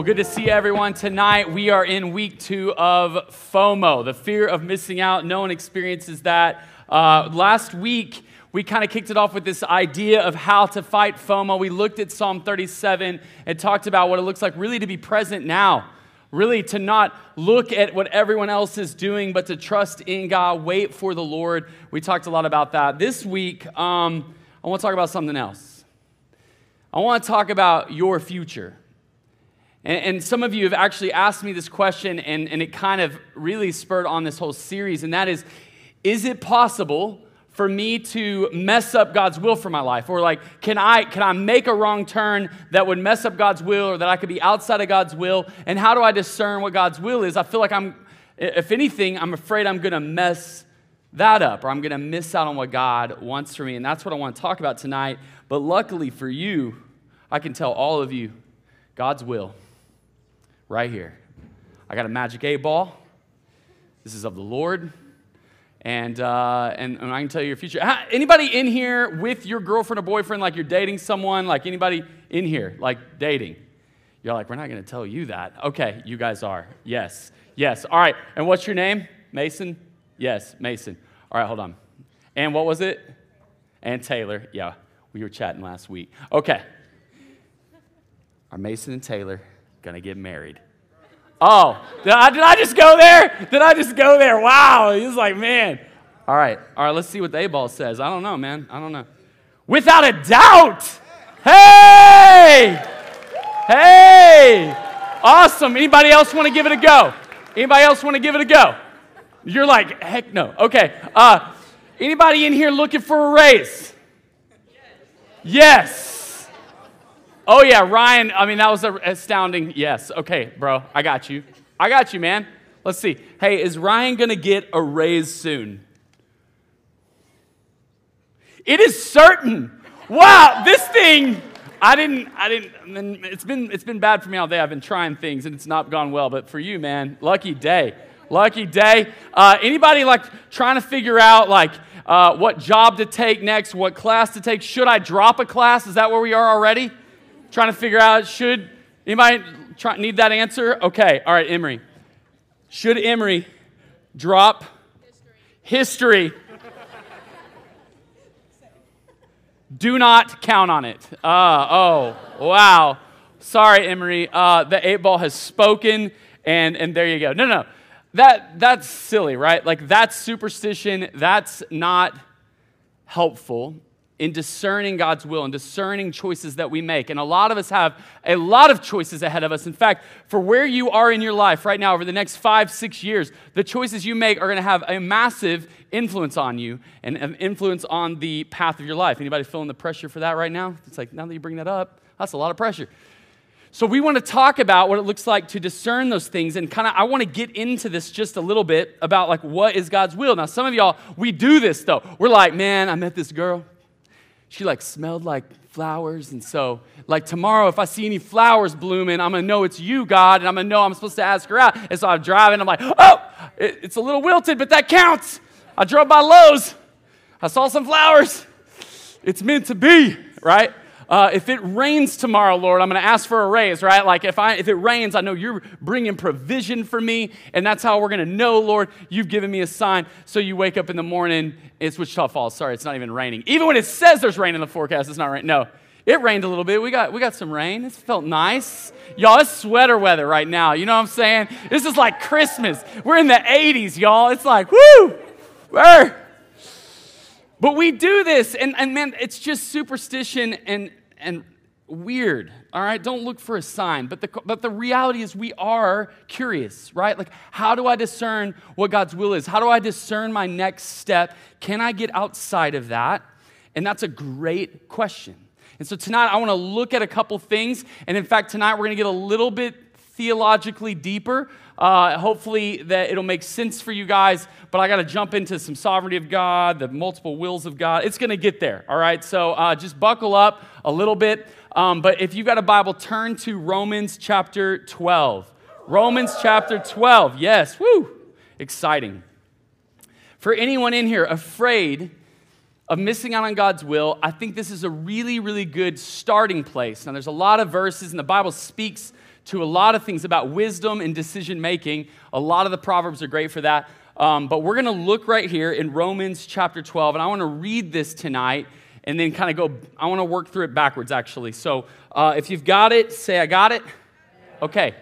Well, good to see everyone tonight. We are in week two of FOMO, the fear of missing out. No one experiences that. Uh, last week, we kind of kicked it off with this idea of how to fight FOMO. We looked at Psalm 37 and talked about what it looks like really to be present now. Really, to not look at what everyone else is doing, but to trust in God, wait for the Lord. We talked a lot about that. This week, um, I want to talk about something else. I want to talk about your future. And, and, some of you have actually asked me this question, and, and it kind of really spurred on this whole series, and that is Is it possible for me to mess up God's will for my life? Or like, can I, can I make a wrong turn that would mess up God's will, or that I could be outside of God's will? And how do I discern what God's will is? I feel like I'm, if anything, I'm afraid I'm going to mess that up, or I'm going to miss out on what God wants for me. And that's what I want to talk about tonight. But luckily for you, I can tell all of you God's will right here. I got a magic eight ball. This is of the Lord. And, uh, and, and, I can tell you your future. Anybody in here with your girlfriend or boyfriend, like you're dating someone, like anybody in here, like dating? You're like, we're not going to tell you that. Okay, you guys are. Yes, yes. All right, and what's your name? Mason? Yes, Mason. All right, hold on. And what was it? And Taylor. Yeah, we were chatting last week. Okay. Our Mason and Taylor to get married. Oh, did I, did I just go there? Did I just go there? Wow. He's like, man. All right, all right, let's see what the eight ball says. I don't know, man. I don't know. Without a doubt. Hey! Hey! Awesome. Anybody else want to give it a go? Anybody else want to give it a go? You're like, heck no. Okay. Uh, anybody in here looking for a raise? Yes. Oh, yeah, Ryan. I mean, that was astounding yes. Okay, bro, I got you. I got you, man. Let's see. Hey, is Ryan going to get a raise soon? It is certain. Wow, this thing. I didn't. I didn't. It's been. It's been bad for me all day. I've been trying things and it's not gone well. But for you, man, lucky day. Lucky day. Uh, anybody like trying to figure out like uh, what job to take next, what class to take? Should I drop a class? Is that where we are already? Trying to figure out should anybody try, need that answer? Okay, all right, Emery. Should Emery drop history? Do not count on it. Uh, oh, wow. Sorry, Emery. Uh, the eight ball has spoken, and, and there you go. No, no, that, that's silly, right? Like, that's superstition. That's not helpful in discerning God's will and discerning choices that we make. And a lot of us have a lot of choices ahead of us. In fact, for where you are in your life right now over the next five, six years, the choices you make are going to have a massive influence on you and an influence on the path of your life. Anybody feeling the pressure for that right now? It's like, now that you bring that up, that's a lot of pressure. So, we want to talk about what it looks like to discern those things. And kind of, I want to get into this just a little bit about like what is God's will. Now, some of y'all, we do this though. We're like, man, I met this girl she like smelled like flowers. And so, like tomorrow, if I see any flowers blooming, I'm gonna know it's you, God, and I'm gonna know I'm supposed to ask her out. And so I'm driving, I'm like, oh, it's a little wilted, but that counts. I drove by Lowe's, I saw some flowers. It's meant to be, right? Uh, if it rains tomorrow, Lord, I'm going to ask for a raise, right? Like if I if it rains, I know you're bringing provision for me, and that's how we're going to know, Lord, you've given me a sign. So you wake up in the morning, it's Wichita Falls. Sorry, it's not even raining. Even when it says there's rain in the forecast, it's not raining. No, it rained a little bit. We got we got some rain. It felt nice. Y'all, it's sweater weather right now. You know what I'm saying? This is like Christmas. We're in the 80s, y'all. It's like woo, where. But we do this, and, and man, it's just superstition and and weird all right? Don't look for a sign. But the, but the reality is we are curious right? Like how do i discern what god's will is? How do i discern my next step? Can i get outside of that? And that's a great question. And so tonight i want to look at a couple things. And in fact tonight we're going to get a little bit theologically deeper uh, hopefully that it'll make sense for you guys but i got to jump into some sovereignty of god the multiple wills of god it's going to get there all right so uh, just buckle up a little bit. Um, but if you've got a Bible, turn to Romans chapter 12. Romans chapter 12. Yes, woo, exciting. For anyone in here afraid of missing out on God's will, I think this is a really, really good starting place. Now, there's a lot of verses, and the Bible speaks to a lot of things about wisdom and decision making. A lot of the Proverbs are great for that. Um, but we're going to look right here in Romans chapter 12, and I want to read this tonight and then kind of go, I want to work through it backwards actually. So uh, if you've got it, say, I got it. Okay.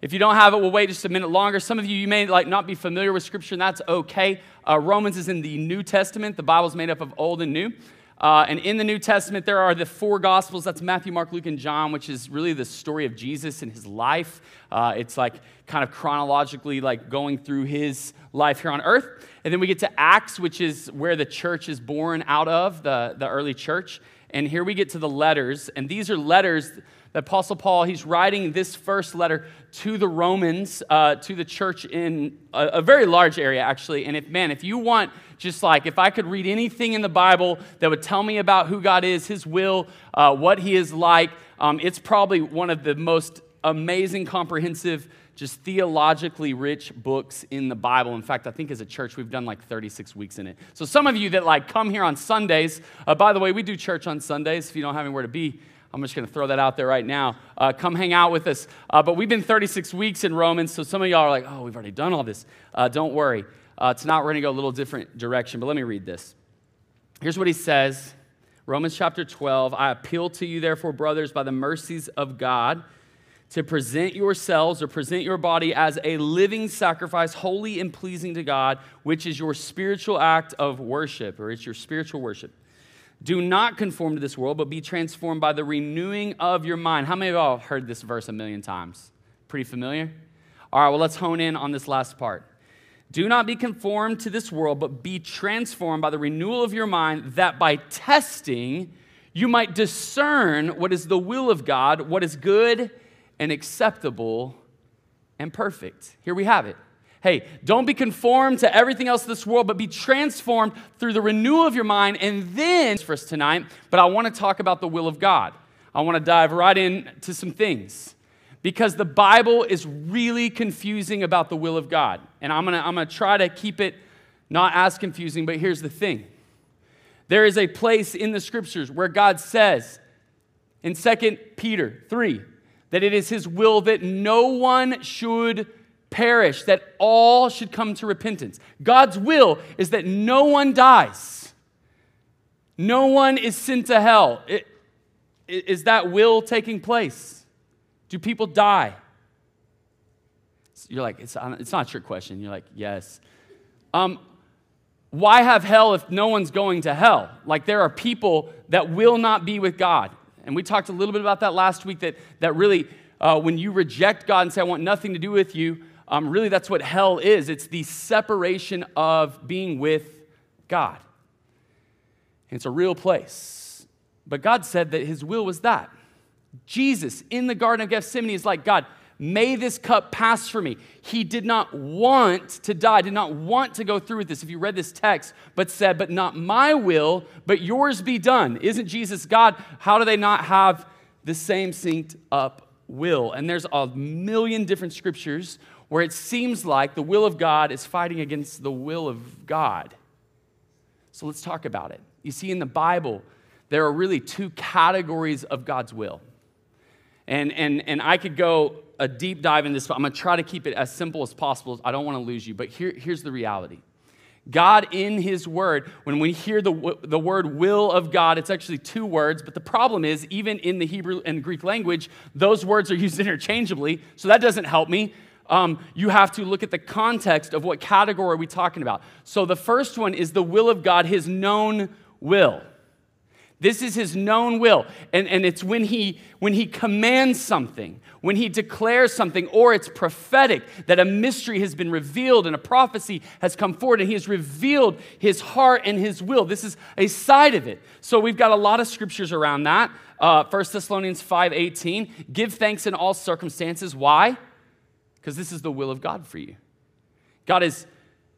If you don't have it, we'll wait just a minute longer. Some of you, you may like not be familiar with Scripture, and that's okay. Uh, Romans is in the New Testament. The Bible's made up of Old and New. Uh, and in the New Testament, there are the four Gospels. That's Matthew, Mark, Luke, and John, which is really the story of Jesus and his life. Uh, it's like kind of chronologically like going through his life here on earth. And then we get to Acts, which is where the church is born out of, the, the early church. And here we get to the letters. And these are letters that Apostle Paul, he's writing this first letter to the Romans, uh, to the church in a, a, very large area, actually. And if, man, if you want just like, if I could read anything in the Bible that would tell me about who God is, his will, uh, what he is like, um, it's probably one of the most amazing, comprehensive, just theologically rich books in the Bible. In fact, I think as a church, we've done like 36 weeks in it. So some of you that like come here on Sundays, uh, by the way, we do church on Sundays if you don't have anywhere to be. I'm just going to throw that out there right now. Uh, come hang out with us. Uh, but we've been 36 weeks in Romans, so some of y'all are like, oh, we've already done all this. Uh, don't worry. Uh, tonight we're going to go a little different direction, but let me read this. Here's what he says Romans chapter 12 I appeal to you, therefore, brothers, by the mercies of God, to present yourselves or present your body as a living sacrifice, holy and pleasing to God, which is your spiritual act of worship, or it's your spiritual worship. Do not conform to this world, but be transformed by the renewing of your mind. How many of y'all have heard this verse a million times? Pretty familiar? All right, well, let's hone in on this last part. Do not be conformed to this world, but be transformed by the renewal of your mind, that by testing you might discern what is the will of God, what is good and acceptable and perfect. Here we have it. Hey, don't be conformed to everything else in this world, but be transformed through the renewal of your mind. And then, for us tonight, but I want to talk about the will of God. I want to dive right into some things because the Bible is really confusing about the will of God. And I'm going to I'm going to try to keep it not as confusing, but here's the thing. There is a place in the scriptures where God says in 2 Peter 3 that it is his will that no one should perish, that all should come to repentance. God's will is that no one dies, no one is sent to hell. It, is that will taking place? Do people die? You're like, it's, it's not your question. You're like, yes. Um, why have hell if no one's going to hell? Like, there are people that will not be with God. And we talked a little bit about that last week that, that really, uh, when you reject God and say, I want nothing to do with you, um, really, that's what hell is it's the separation of being with God. It's a real place. But God said that His will was that. Jesus in the Garden of Gethsemane is like, God, may this cup pass for me. He did not want to die, did not want to go through with this, if you read this text, but said, But not my will, but yours be done. Isn't Jesus God? How do they not have the same synced up will? And there's a million different scriptures where it seems like the will of God is fighting against the will of God. So let's talk about it. You see, in the Bible, there are really two categories of God's will. And, and, and I could go a deep dive in this, but I'm going to try to keep it as simple as possible. I don't want to lose you, but here, here's the reality. God, in His Word, when we hear the, the word will of God, it's actually two words, but the problem is, even in the Hebrew and Greek language, those words are used interchangeably, so that doesn't help me um, you have to look at the context of what category are we talking about. So the first one is the will of God, his known will. This is his known will. And, and it's when he, when he commands something, when he declares something, or it's prophetic that a mystery has been revealed and a prophecy has come forward and he has revealed his heart and his will. This is a side of it. So we've got a lot of scriptures around that. Uh, 1 Thessalonians 5.18, give thanks in all circumstances. Why? because this is the will of God for you. God is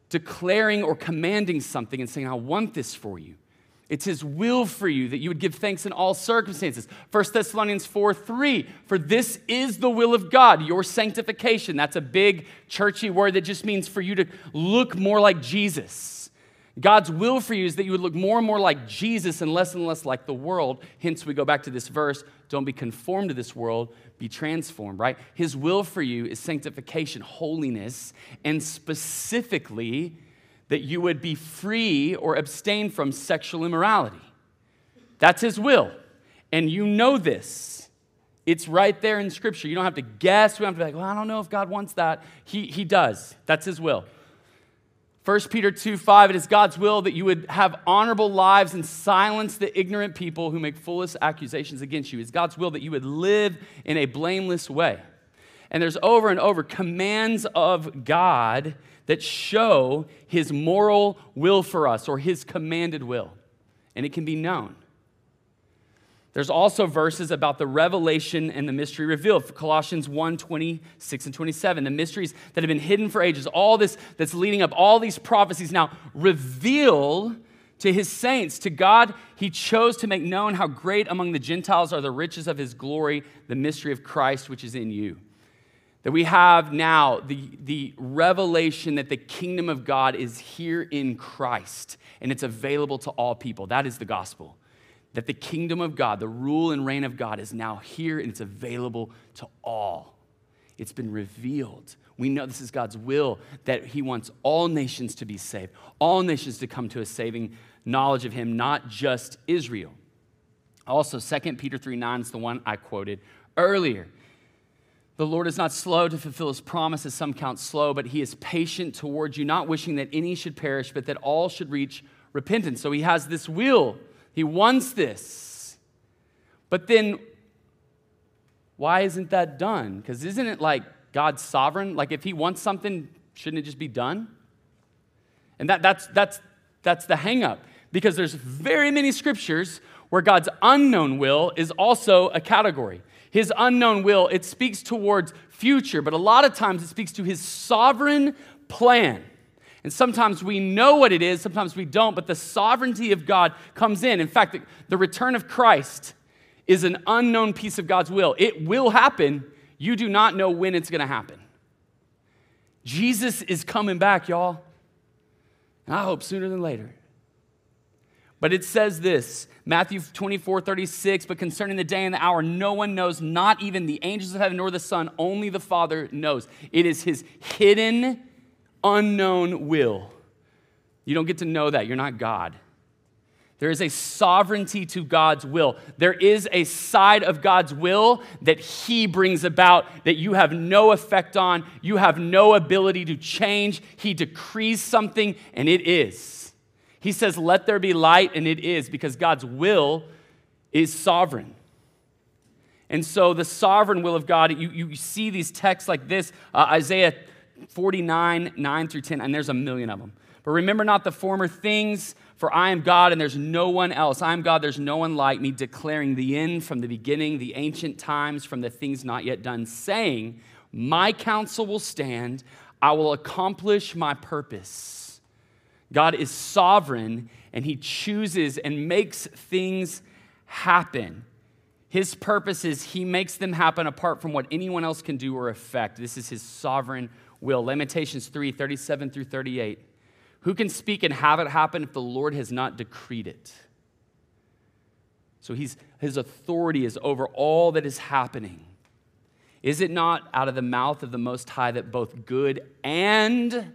declaring or commanding something and saying, I want this for you. It's his will for you that you would give thanks in all circumstances. 1 Thessalonians 4 3, for this is the will of God, your sanctification. That's a big churchy word that just means for you to look more like Jesus. God's will for you is that you would look more and more like Jesus and less and less like the world. Hence, we go back to this verse don't be conformed to this world, be transformed, right? His will for you is sanctification, holiness, and specifically that you would be free or abstain from sexual immorality. That's His will. And you know this. It's right there in Scripture. You don't have to guess. We don't have to be like, well, I don't know if God wants that. He, he does. That's His will. 1 Peter 2 5, it is God's will that you would have honorable lives and silence the ignorant people who make foolish accusations against you. It's God's will that you would live in a blameless way. And there's over and over commands of God that show his moral will for us or his commanded will. And it can be known. There's also verses about the revelation and the mystery revealed. Colossians 1 26 and 27. The mysteries that have been hidden for ages, all this that's leading up, all these prophecies now reveal to his saints. To God, he chose to make known how great among the Gentiles are the riches of his glory, the mystery of Christ, which is in you. That we have now the, the revelation that the kingdom of God is here in Christ and it's available to all people. That is the gospel that the kingdom of God, the rule and reign of God, is now here and it's available to all. It's been revealed. We know this is God's will that He wants all nations to be saved, all nations to come to a saving knowledge of Him, not just Israel. Also, 2 Peter 3 9 is the one I quoted earlier. The Lord is not slow to fulfill his promise, as some count slow, but he is patient towards you, not wishing that any should perish, but that all should reach repentance. So he has this will he wants this. But then, why isn't that done? Because isn't it like God's sovereign? Like if He wants something, shouldn't it just be done? And that, that's, that's, that's the hangup. Because there's very many scriptures where God's unknown will is also a category. His unknown will, it speaks towards future, but a lot of times it speaks to his sovereign plan. And sometimes we know what it is, sometimes we don't, but the sovereignty of God comes in. In fact, the, return of Christ is an unknown piece of God's will. It will happen. You do not know when it's going to happen. Jesus is coming back, y'all. And I hope sooner than later. But it says this Matthew 24, 36, but concerning the day and the hour, no one knows, not even the angels of heaven nor the Son, only the Father knows. It is his hidden unknown will. You don't get to know that. You're not God. There is a sovereignty to God's will. There is a side of God's will that He brings about that you have no effect on, you have no ability to change. He decrees something, and it is. He says, Let there be light, and it is, because God's will is sovereign. And so, the sovereign will of God, you, you see these texts like this uh, Isaiah 49, 9 through 10, and there's a million of them. But remember not the former things, for I am God and there's no one else. I am God, there's no one like me, declaring the end from the beginning, the ancient times from the things not yet done, saying, My counsel will stand, I will accomplish my purpose. God is sovereign and he chooses and makes things happen. His purpose is he makes them happen apart from what anyone else can do or affect. This is his sovereign will. Lamentations 3 37 through 38. Who can speak and have it happen if the Lord has not decreed it? So he's, his authority is over all that is happening. Is it not out of the mouth of the Most High that both good and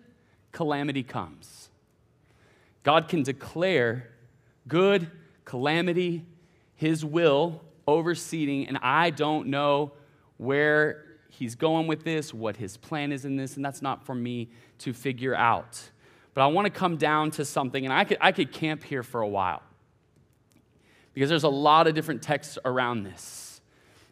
calamity comes? God can declare good, calamity, his will overseeing, and I don't know where he's going with this, what his plan is in this, and that's not for me to figure out. But I want to come down to something, and I could, I could camp here for a while because there's a lot of different texts around this.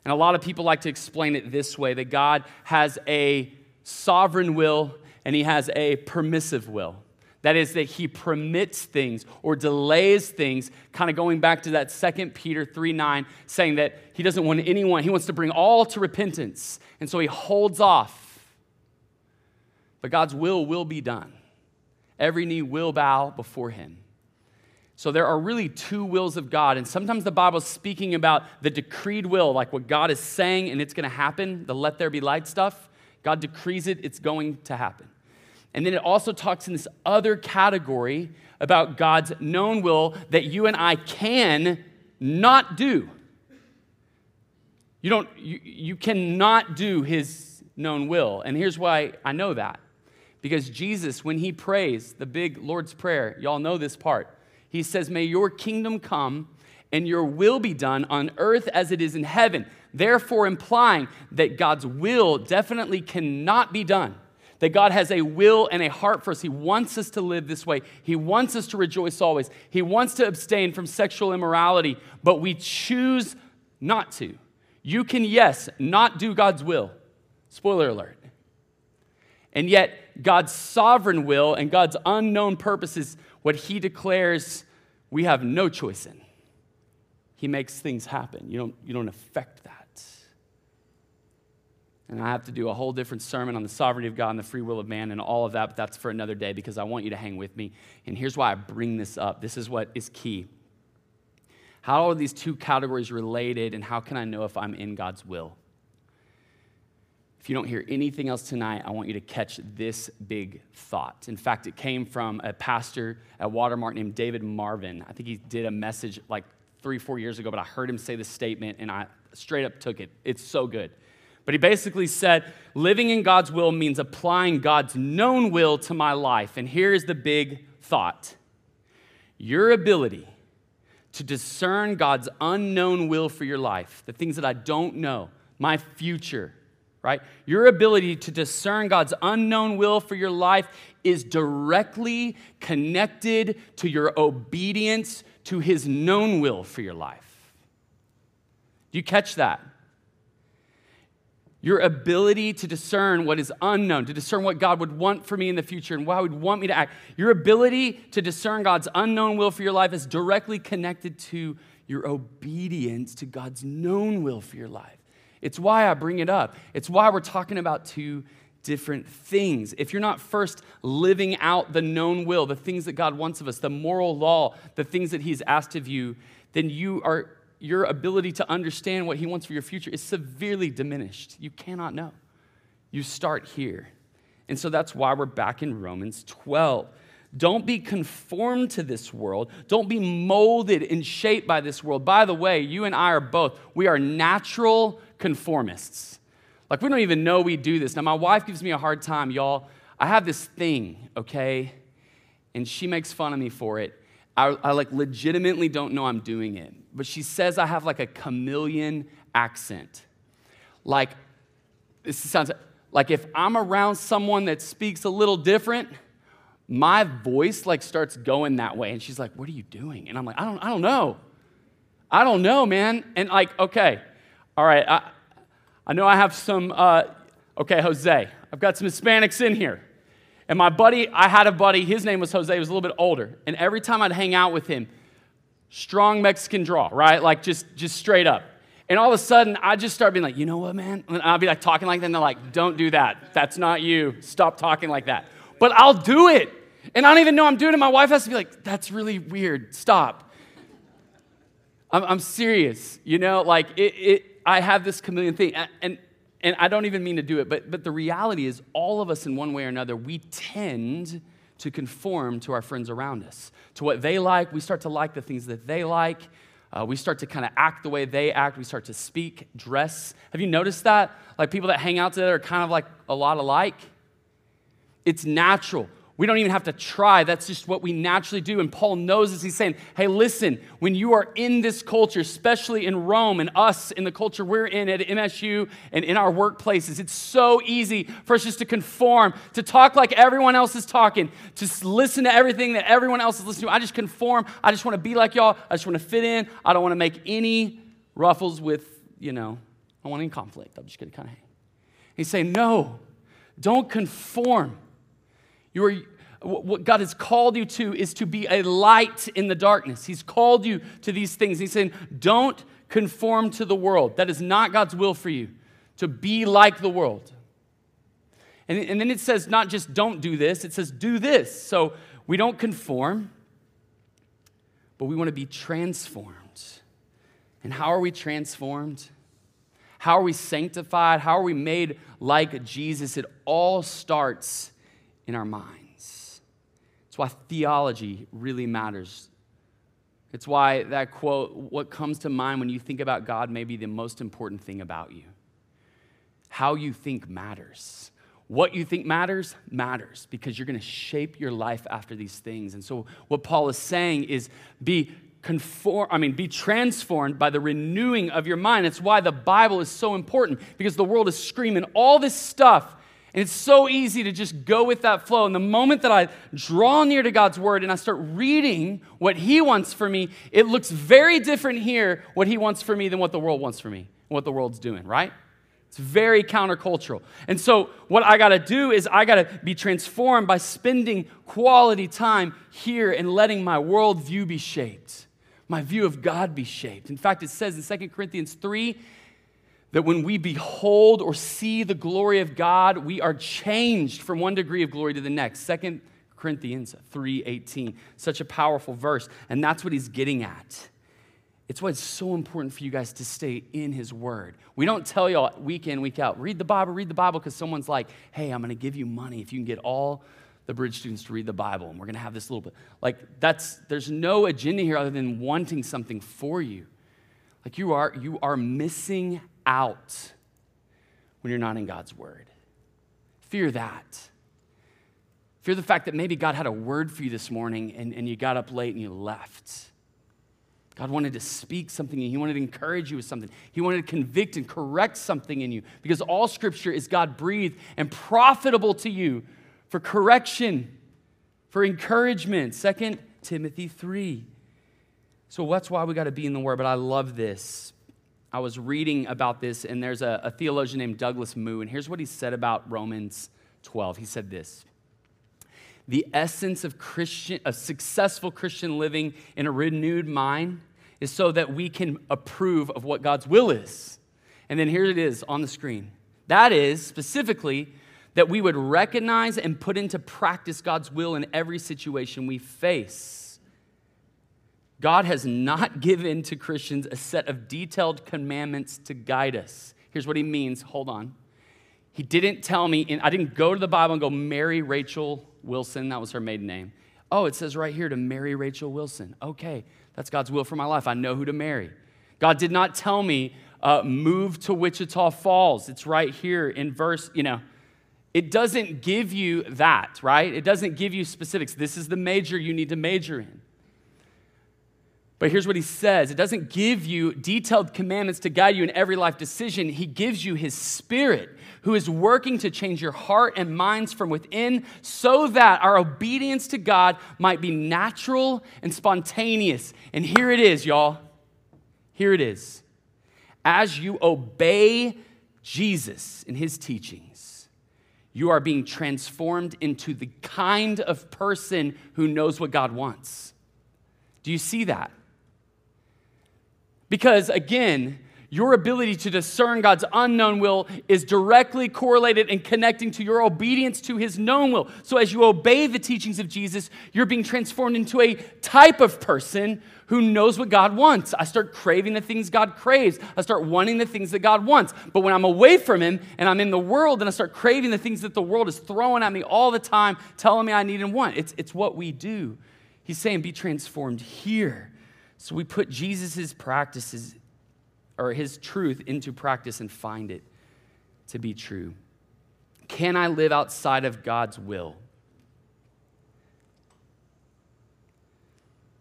And a lot of people like to explain it this way that God has a sovereign will and he has a permissive will. That is, that he permits things or delays things, kind of going back to that 2 Peter 3 9, saying that he doesn't want anyone, he wants to bring all to repentance. And so he holds off. But God's will will be done. Every knee will bow before him. So there are really two wills of God. And sometimes the Bible is speaking about the decreed will, like what God is saying and it's going to happen, the let there be light stuff. God decrees it, it's going to happen. And then it also talks in this other category about God's known will that you and I can not do. You, don't, you, you cannot do his known will. And here's why I know that. Because Jesus, when he prays the big Lord's Prayer, y'all know this part, he says, May your kingdom come and your will be done on earth as it is in heaven. Therefore, implying that God's will definitely cannot be done. That God has a will and a heart for us. He wants us to live this way. He wants us to rejoice always. He wants to abstain from sexual immorality, but we choose not to. You can, yes, not do God's will. Spoiler alert. And yet, God's sovereign will and God's unknown purposes, what He declares we have no choice in. He makes things happen. You don't, you don't affect that. And I have to do a whole different sermon on the sovereignty of God and the free will of man and all of that, but that's for another day because I want you to hang with me. And here's why I bring this up this is what is key. How are these two categories related, and how can I know if I'm in God's will? If you don't hear anything else tonight, I want you to catch this big thought. In fact, it came from a pastor at Watermark named David Marvin. I think he did a message like three, four years ago, but I heard him say this statement and I straight up took it. It's so good. But he basically said, living in God's will means applying God's known will to my life. And here's the big thought your ability to discern God's unknown will for your life, the things that I don't know, my future, right? Your ability to discern God's unknown will for your life is directly connected to your obedience to his known will for your life. Do you catch that? Your ability to discern what is unknown, to discern what God would want for me in the future and how He would want me to act. Your ability to discern God's unknown will for your life is directly connected to your obedience to God's known will for your life. It's why I bring it up. It's why we're talking about two different things. If you're not first living out the known will, the things that God wants of us, the moral law, the things that He's asked of you, then you are your ability to understand what He wants for your future is severely diminished. You cannot know. You start here. And so that's why we're back in Romans 12. Don't be conformed to this world. Don't be molded and shaped by this world. By the way, you and I are both, we are natural conformists. Like, we don't even know we do this. Now, my wife gives me a hard time, y'all. I have this thing, okay? And she makes fun of me for it. I, I like legitimately don't know I'm doing it but she says I have like a chameleon accent. Like, this sounds like if I'm around someone that speaks a little different, my voice like starts going that way. And she's like, What are you doing? And I'm like, I don't, I don't know. I don't know, man. And like, okay, all right, I, I know I have some, uh, okay, Jose, I've got some Hispanics in here. And my buddy, I had a buddy, his name was Jose, he was a little bit older. And every time I'd hang out with him, strong Mexican draw, right? Like just just straight up. And all of a sudden, I just start being like, you know what, man? And I'll be like talking like that, and they're like, don't do that. That's not you. Stop talking like that. But I'll do it. And I don't even know I'm doing it. My wife has to be like, that's really weird. Stop. I'm, I'm serious. You know, like it, it, I have this chameleon thing. And, and I don't even mean to do it, but, but the reality is, all of us in one way or another, we tend to conform to our friends around us, to what they like. We start to like the things that they like. Uh, we start to kind of act the way they act. We start to speak, dress. Have you noticed that? Like people that hang out together are kind of like a lot alike. It's natural. We don't even have to try. That's just what we naturally do. And Paul knows this. He's saying, hey, listen, when you are in this culture, especially in Rome and us in the culture we're in at MSU and in our workplaces, it's so easy for us just to conform, to talk like everyone else is talking, to listen to everything that everyone else is listening to. I just conform. I just want to be like y'all. I just want to fit in. I don't want to make any ruffles with, you know, I don't want any conflict. I'm just going to kind of hang. He's saying, no, don't conform. You are, what God has called you to is to be a light in the darkness. He's called you to these things. He's saying, don't conform to the world. That is not God's will for you, to be like the world. And, and then it says, not just don't do this, it says do this. So we don't conform, but we want to be transformed. And how are we transformed? How are we sanctified? How are we made like Jesus? It all starts in our minds. It's why theology really matters. It's why that quote, what comes to mind when you think about God, may be the most important thing about you. How you think matters. What you think matters, matters because you're going to shape your life after these things. And so, what Paul is saying is be conform, I mean, be transformed by the renewing of your mind. It's why the Bible is so important because the world is screaming all this stuff and it's so easy to just go with that flow. And the moment that I draw near to God's word and I start reading what He wants for me, it looks very different here, what He wants for me, than what the world wants for me, what the world's doing, right? It's very countercultural. And so, what I got to do is I got to be transformed by spending quality time here and letting my worldview be shaped, my view of God be shaped. In fact, it says in 2 Corinthians 3 that when we behold or see the glory of God, we are changed from one degree of glory to the next. Second Corinthians 3:18. Such a powerful verse, and that's what he's getting at. It's why it's so important for you guys to stay in his word. We don't tell y'all week in, week out, read the Bible, read the Bible, because someone's like, hey, I'm gonna give you money if you can get all the bridge students to read the Bible, and we're gonna have this little bit. Like, that's there's no agenda here other than wanting something for you. Like you are, you are missing out when you're not in God's word. Fear that. Fear the fact that maybe God had a word for you this morning and, and you got up late and you left. God wanted to speak something and He wanted to encourage you with something. He wanted to convict and correct something in you because all scripture is God breathed and profitable to you for correction, for encouragement. 2 Timothy 3. So that's why we got to be in the Word. But I love this. I was reading about this, and there's a, a theologian named Douglas Moo, and here's what he said about Romans 12. He said this The essence of, Christian, of successful Christian living in a renewed mind is so that we can approve of what God's will is. And then here it is on the screen. That is specifically that we would recognize and put into practice God's will in every situation we face. God has not given to Christians a set of detailed commandments to guide us. Here's what he means. Hold on. He didn't tell me, and I didn't go to the Bible and go, marry Rachel Wilson. That was her maiden name. Oh, it says right here to marry Rachel Wilson. Okay, that's God's will for my life. I know who to marry. God did not tell me, uh, move to Wichita Falls. It's right here in verse, you know. It doesn't give you that, right? It doesn't give you specifics. This is the major you need to major in. But here's what he says it doesn't give you detailed commandments to guide you in every life decision. He gives you his spirit, who is working to change your heart and minds from within so that our obedience to God might be natural and spontaneous. And here it is, y'all. Here it is. As you obey Jesus in his teachings, you are being transformed into the kind of person who knows what God wants. Do you see that? Because again, your ability to discern God's unknown will is directly correlated and connecting to your obedience to his known will. So, as you obey the teachings of Jesus, you're being transformed into a type of person who knows what God wants. I start craving the things God craves. I start wanting the things that God wants. But when I'm away from him and I'm in the world and I start craving the things that the world is throwing at me all the time, telling me I need and want, it's, it's what we do. He's saying, be transformed here. So we put Jesus' practices or his truth into practice and find it to be true. Can I live outside of God's will?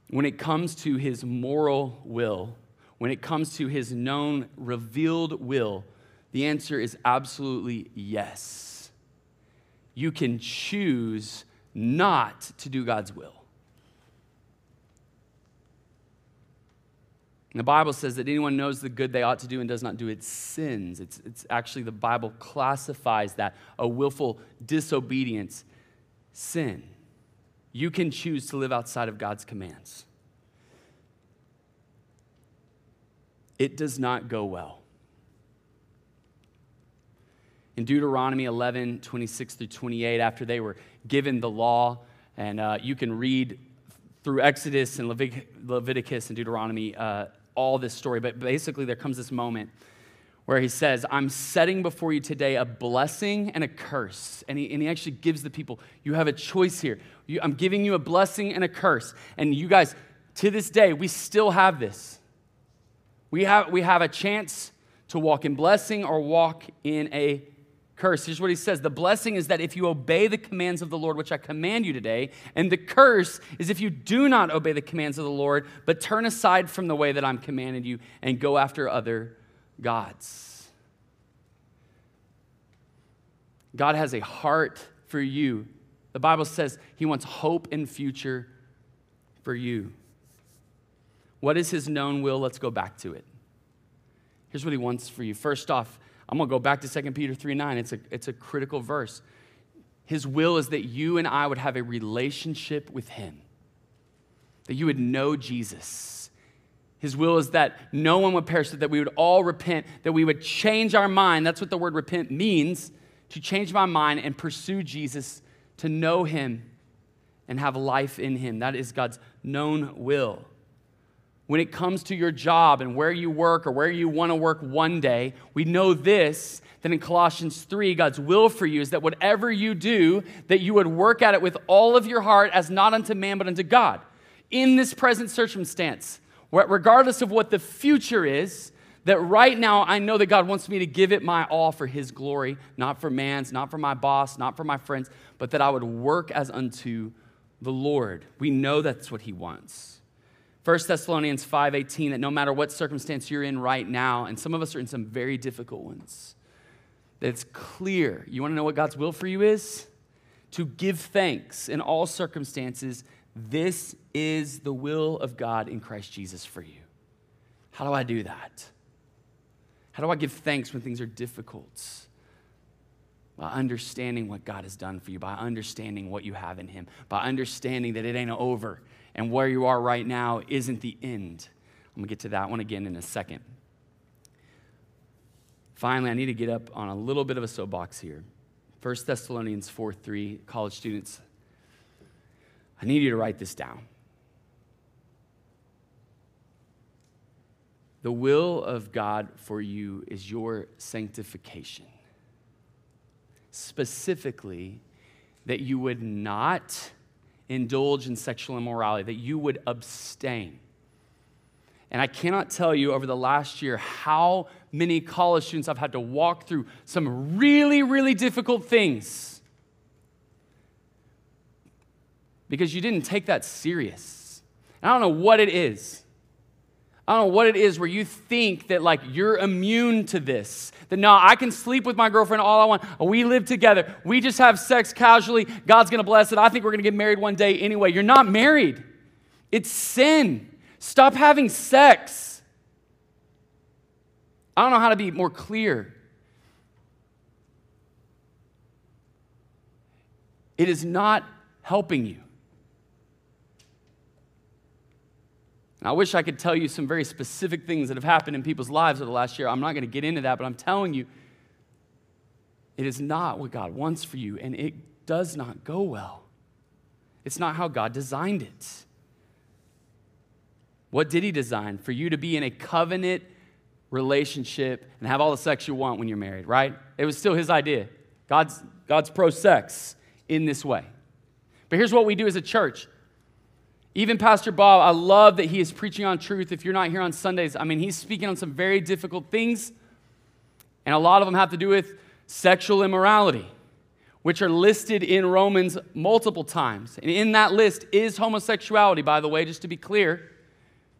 When it comes to his moral will, when it comes to his known, revealed will, the answer is absolutely yes. You can choose not to do God's will. And the Bible says that anyone knows the good they ought to do and does not do it sins. It's, it's actually the Bible classifies that a willful disobedience sin. You can choose to live outside of God's commands. It does not go well. In Deuteronomy 11, 26 through 28, after they were given the law, and uh, you can read through Exodus and Levit- Leviticus and Deuteronomy. Uh, all this story, but basically there comes this moment where he says, I'm setting before you today a blessing and a curse. And he, and he actually gives the people, you have a choice here. You, I'm giving you a blessing and a curse. And you guys, to this day, we still have this. We have, we have a chance to walk in blessing or walk in a curse. Here's what he says The blessing is that if you obey the commands of the Lord, which I command you today, and the curse is if you do not obey the commands of the Lord, but turn aside from the way that I'm commanded you and go after other gods. God has a heart for you. The Bible says he wants hope and future for you. What is his known will? Let's go back to it. Here's what he wants for you. First off, I'm going to go back to 2 Peter 3 9. It's a, it's a critical verse. His will is that you and I would have a relationship with him, that you would know Jesus his will is that no one would perish, that we would all repent, that we would change our mind. That's what the word repent means to change my mind and pursue Jesus, to know him and have life in him. That is God's known will. When it comes to your job and where you work or where you want to work one day, we know this that in Colossians 3, God's will for you is that whatever you do, that you would work at it with all of your heart as not unto man but unto God. In this present circumstance, regardless of what the future is, that right now I know that God wants me to give it my all for His glory, not for man's, not for my boss, not for my friends, but that I would work as unto the Lord. We know that's what He wants. 1 Thessalonians 5:18 that no matter what circumstance you're in right now and some of us are in some very difficult ones that it's clear. You want to know what God's will for you is? To give thanks in all circumstances this is the will of God in Christ Jesus for you. How do I do that? How do I give thanks when things are difficult? By understanding what God has done for you, by understanding what you have in Him, by understanding that it ain't over and where you are right now isn't the end. I'm gonna get to that one again in a second. Finally, I need to get up on a little bit of a soapbox here. 1 Thessalonians 4 3, college students, I need you to write this down. The will of God for you is your sanctification. Specifically, that you would not indulge in sexual immorality, that you would abstain. And I cannot tell you over the last year how many college students I've had to walk through some really, really difficult things because you didn't take that serious. I don't know what it is. I don't know what it is where you think that like you're immune to this. That no, I can sleep with my girlfriend all I want. We live together. We just have sex casually. God's going to bless it. I think we're going to get married one day anyway. You're not married. It's sin. Stop having sex. I don't know how to be more clear. It is not helping you. And I wish I could tell you some very specific things that have happened in people's lives over the last year. I'm not going to get into that, but I'm telling you, it is not what God wants for you, and it does not go well. It's not how God designed it. What did He design? For you to be in a covenant relationship and have all the sex you want when you're married, right? It was still His idea. God's, God's pro sex in this way. But here's what we do as a church even Pastor Bob, I love that he is preaching on truth. If you're not here on Sundays, I mean, he's speaking on some very difficult things, and a lot of them have to do with sexual immorality, which are listed in Romans multiple times. And in that list is homosexuality, by the way, just to be clear,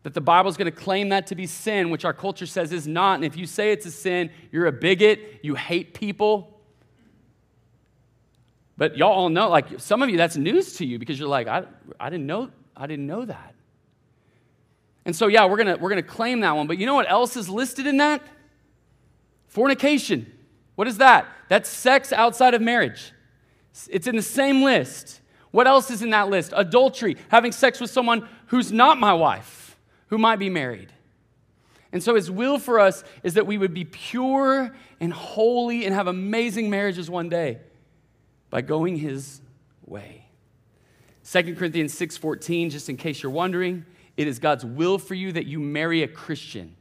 that the Bible is going to claim that to be sin, which our culture says is not. And if you say it's a sin, you're a bigot, you hate people. But y'all all know, like some of you, that's news to you because you're like, I, I didn't know I didn't know that. And so, yeah, we're going to we're going to claim that one. But you know what else is listed in that? Fornication. What is that? That's sex outside of marriage. It's in the same list. What else is in that list? Adultery, having sex with someone who's not my wife, who might be married. And so, his will for us is that we would be pure and holy and have amazing marriages one day by going his way. 2 Corinthians 6:14, just in case you're wondering, it is God's will for you that you marry a Christian.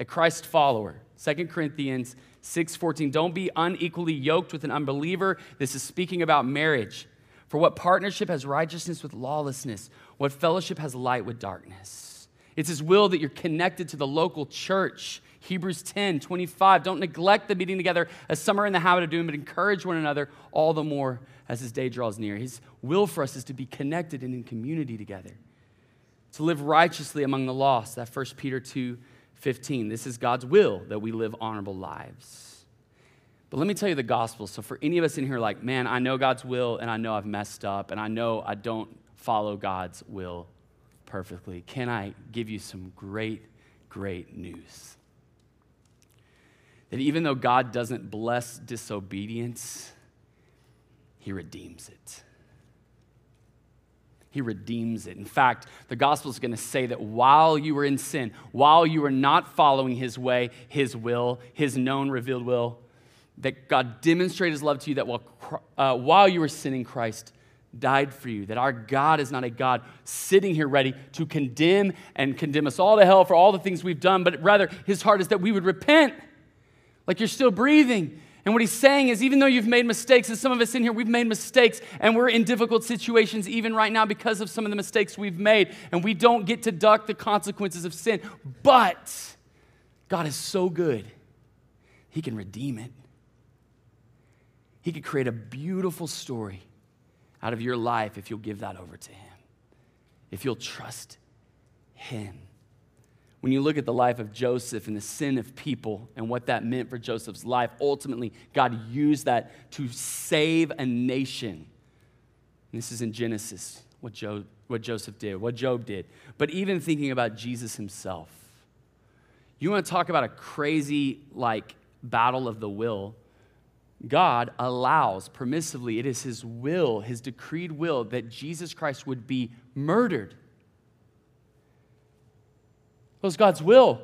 a Christ follower. 2 Corinthians 6:14 Don't be unequally yoked with an unbeliever. This is speaking about marriage. For what partnership has righteousness with lawlessness? What fellowship has light with darkness? It's his will that you're connected to the local church. Hebrews 10, 25. Don't neglect the meeting together as some are in the habit of doing, but encourage one another all the more as his day draws near. His will for us is to be connected and in community together, to live righteously among the lost. That 1 Peter 2, 15. This is God's will that we live honorable lives. But let me tell you the gospel. So, for any of us in here, like, man, I know God's will and I know I've messed up and I know I don't follow God's will perfectly, can I give you some great, great news? That even though God doesn't bless disobedience, He redeems it. He redeems it. In fact, the gospel is going to say that while you were in sin, while you were not following his way, his will, his known revealed will, that God demonstrated his love to you that while, uh, while you were sinning, Christ died for you. That our God is not a God sitting here ready to condemn and condemn us all to hell for all the things we've done, but rather his heart is that we would repent like you're still breathing and what he's saying is, even though you've made mistakes, and some of us in here, we've made mistakes, and we're in difficult situations even right now because of some of the mistakes we've made, and we don't get to duck the consequences of sin. But God is so good, He can redeem it. He could create a beautiful story out of your life if you'll give that over to Him, if you'll trust Him when you look at the life of Joseph and the sin of people and what that meant for Joseph's life, ultimately, God used that to save a nation. And this is in Genesis, what, what Joseph did, what Job did. But even thinking about Jesus himself, you want to talk about a crazy, like, battle of the will. God allows permissively, it is His will, His decreed will, that Jesus Christ would be murdered was God's will.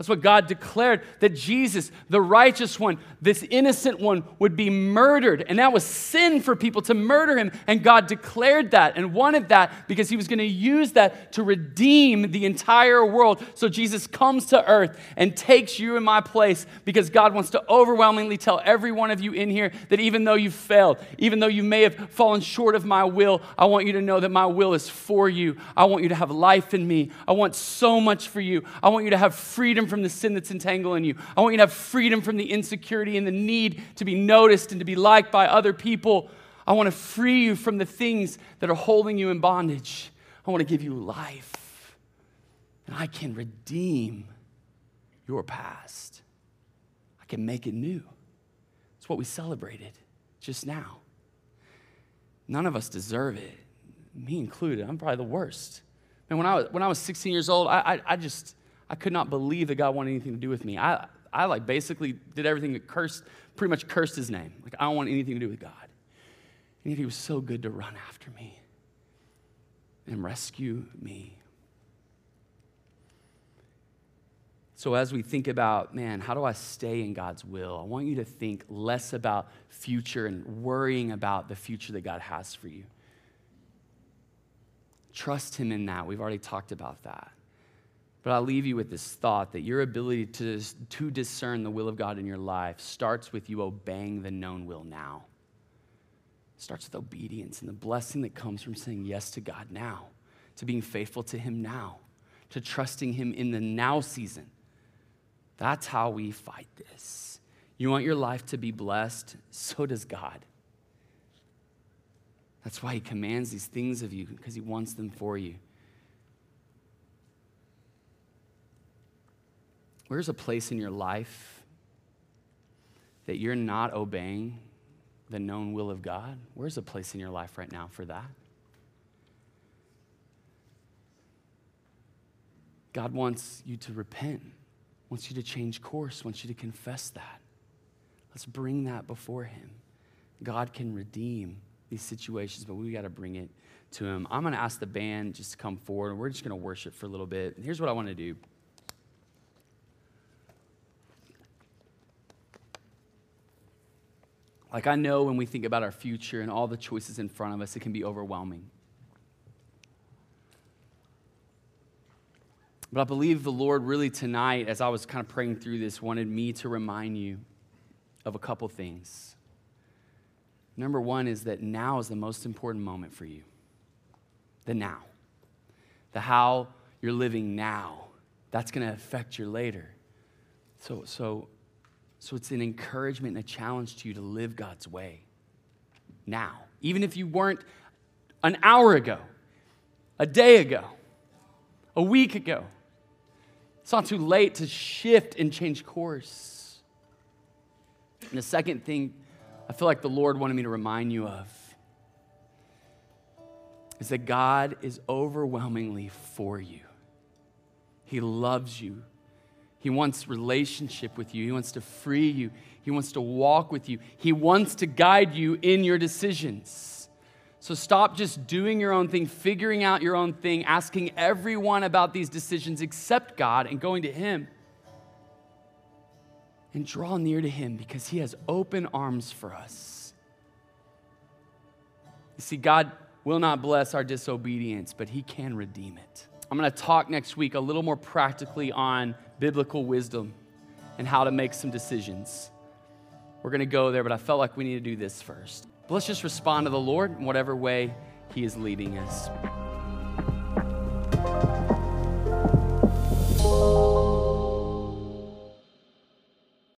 That's what God declared that Jesus, the righteous one, this innocent one, would be murdered. And that was sin for people to murder him. And God declared that and wanted that because he was going to use that to redeem the entire world. So Jesus comes to earth and takes you in my place because God wants to overwhelmingly tell every one of you in here that even though you've failed, even though you may have fallen short of my will, I want you to know that my will is for you. I want you to have life in me. I want so much for you. I want you to have freedom from the sin that's entangling you. I want you to have freedom from the insecurity and the need to be noticed and to be liked by other people. I want to free you from the things that are holding you in bondage. I want to give you life. And I can redeem your past. I can make it new. It's what we celebrated just now. None of us deserve it, me included. I'm probably the worst. And when I was, when I was 16 years old, I, I, I just, I could not believe that God wanted anything to do with me. I, I like basically did everything that cursed, pretty much cursed his name. Like I don't want anything to do with God. And yet he was so good to run after me and rescue me. So, as we think about, man, how do I stay in God's will? I want you to think less about future and worrying about the future that God has for you. Trust Him in that. We've already talked about that. But I'll leave you with this thought that your ability to, to discern the will of God in your life starts with you obeying the known will now. It starts with obedience and the blessing that comes from saying yes to God now, to being faithful to Him now, to trusting Him in the now season. That's how we fight this. You want your life to be blessed? So does God. That's why He commands these things of you, because He wants them for you. Where's a place in your life that you're not obeying the known will of God? Where's a place in your life right now for that? God wants you to repent, wants you to change course, wants you to confess that. Let's bring that before Him. God can redeem these situations, but we got to bring it to Him. I'm going to ask the band just to come forward, and we're just going to worship for a little bit. Here's what I want to do. Like, I know when we think about our future and all the choices in front of us, it can be overwhelming. But I believe the Lord really tonight, as I was kind of praying through this, wanted me to remind you of a couple things. Number one is that now is the most important moment for you. The now. The how you're living now. That's going to affect your later. So, so, so it's an encouragement and a challenge to you to live God's way now. Even if you weren't an hour ago, a day ago, a week ago. It's not too late to shift and change course. And the second thing I feel like the Lord wanted me to remind you of is that God is overwhelmingly for you. He loves you. He wants relationship with you. He wants to free you. He wants to walk with you. He wants to guide you in your decisions. So stop just doing your own thing, figuring out your own thing, asking everyone about these decisions except God and going to Him. And draw near to Him because He has open arms for us. You see, God will not bless our disobedience, but He can redeem it. I'm going to talk next week a little more practically on biblical wisdom and how to make some decisions. We're going to go there, but I felt like we need to do this first. But let's just respond to the Lord in whatever way He is leading us.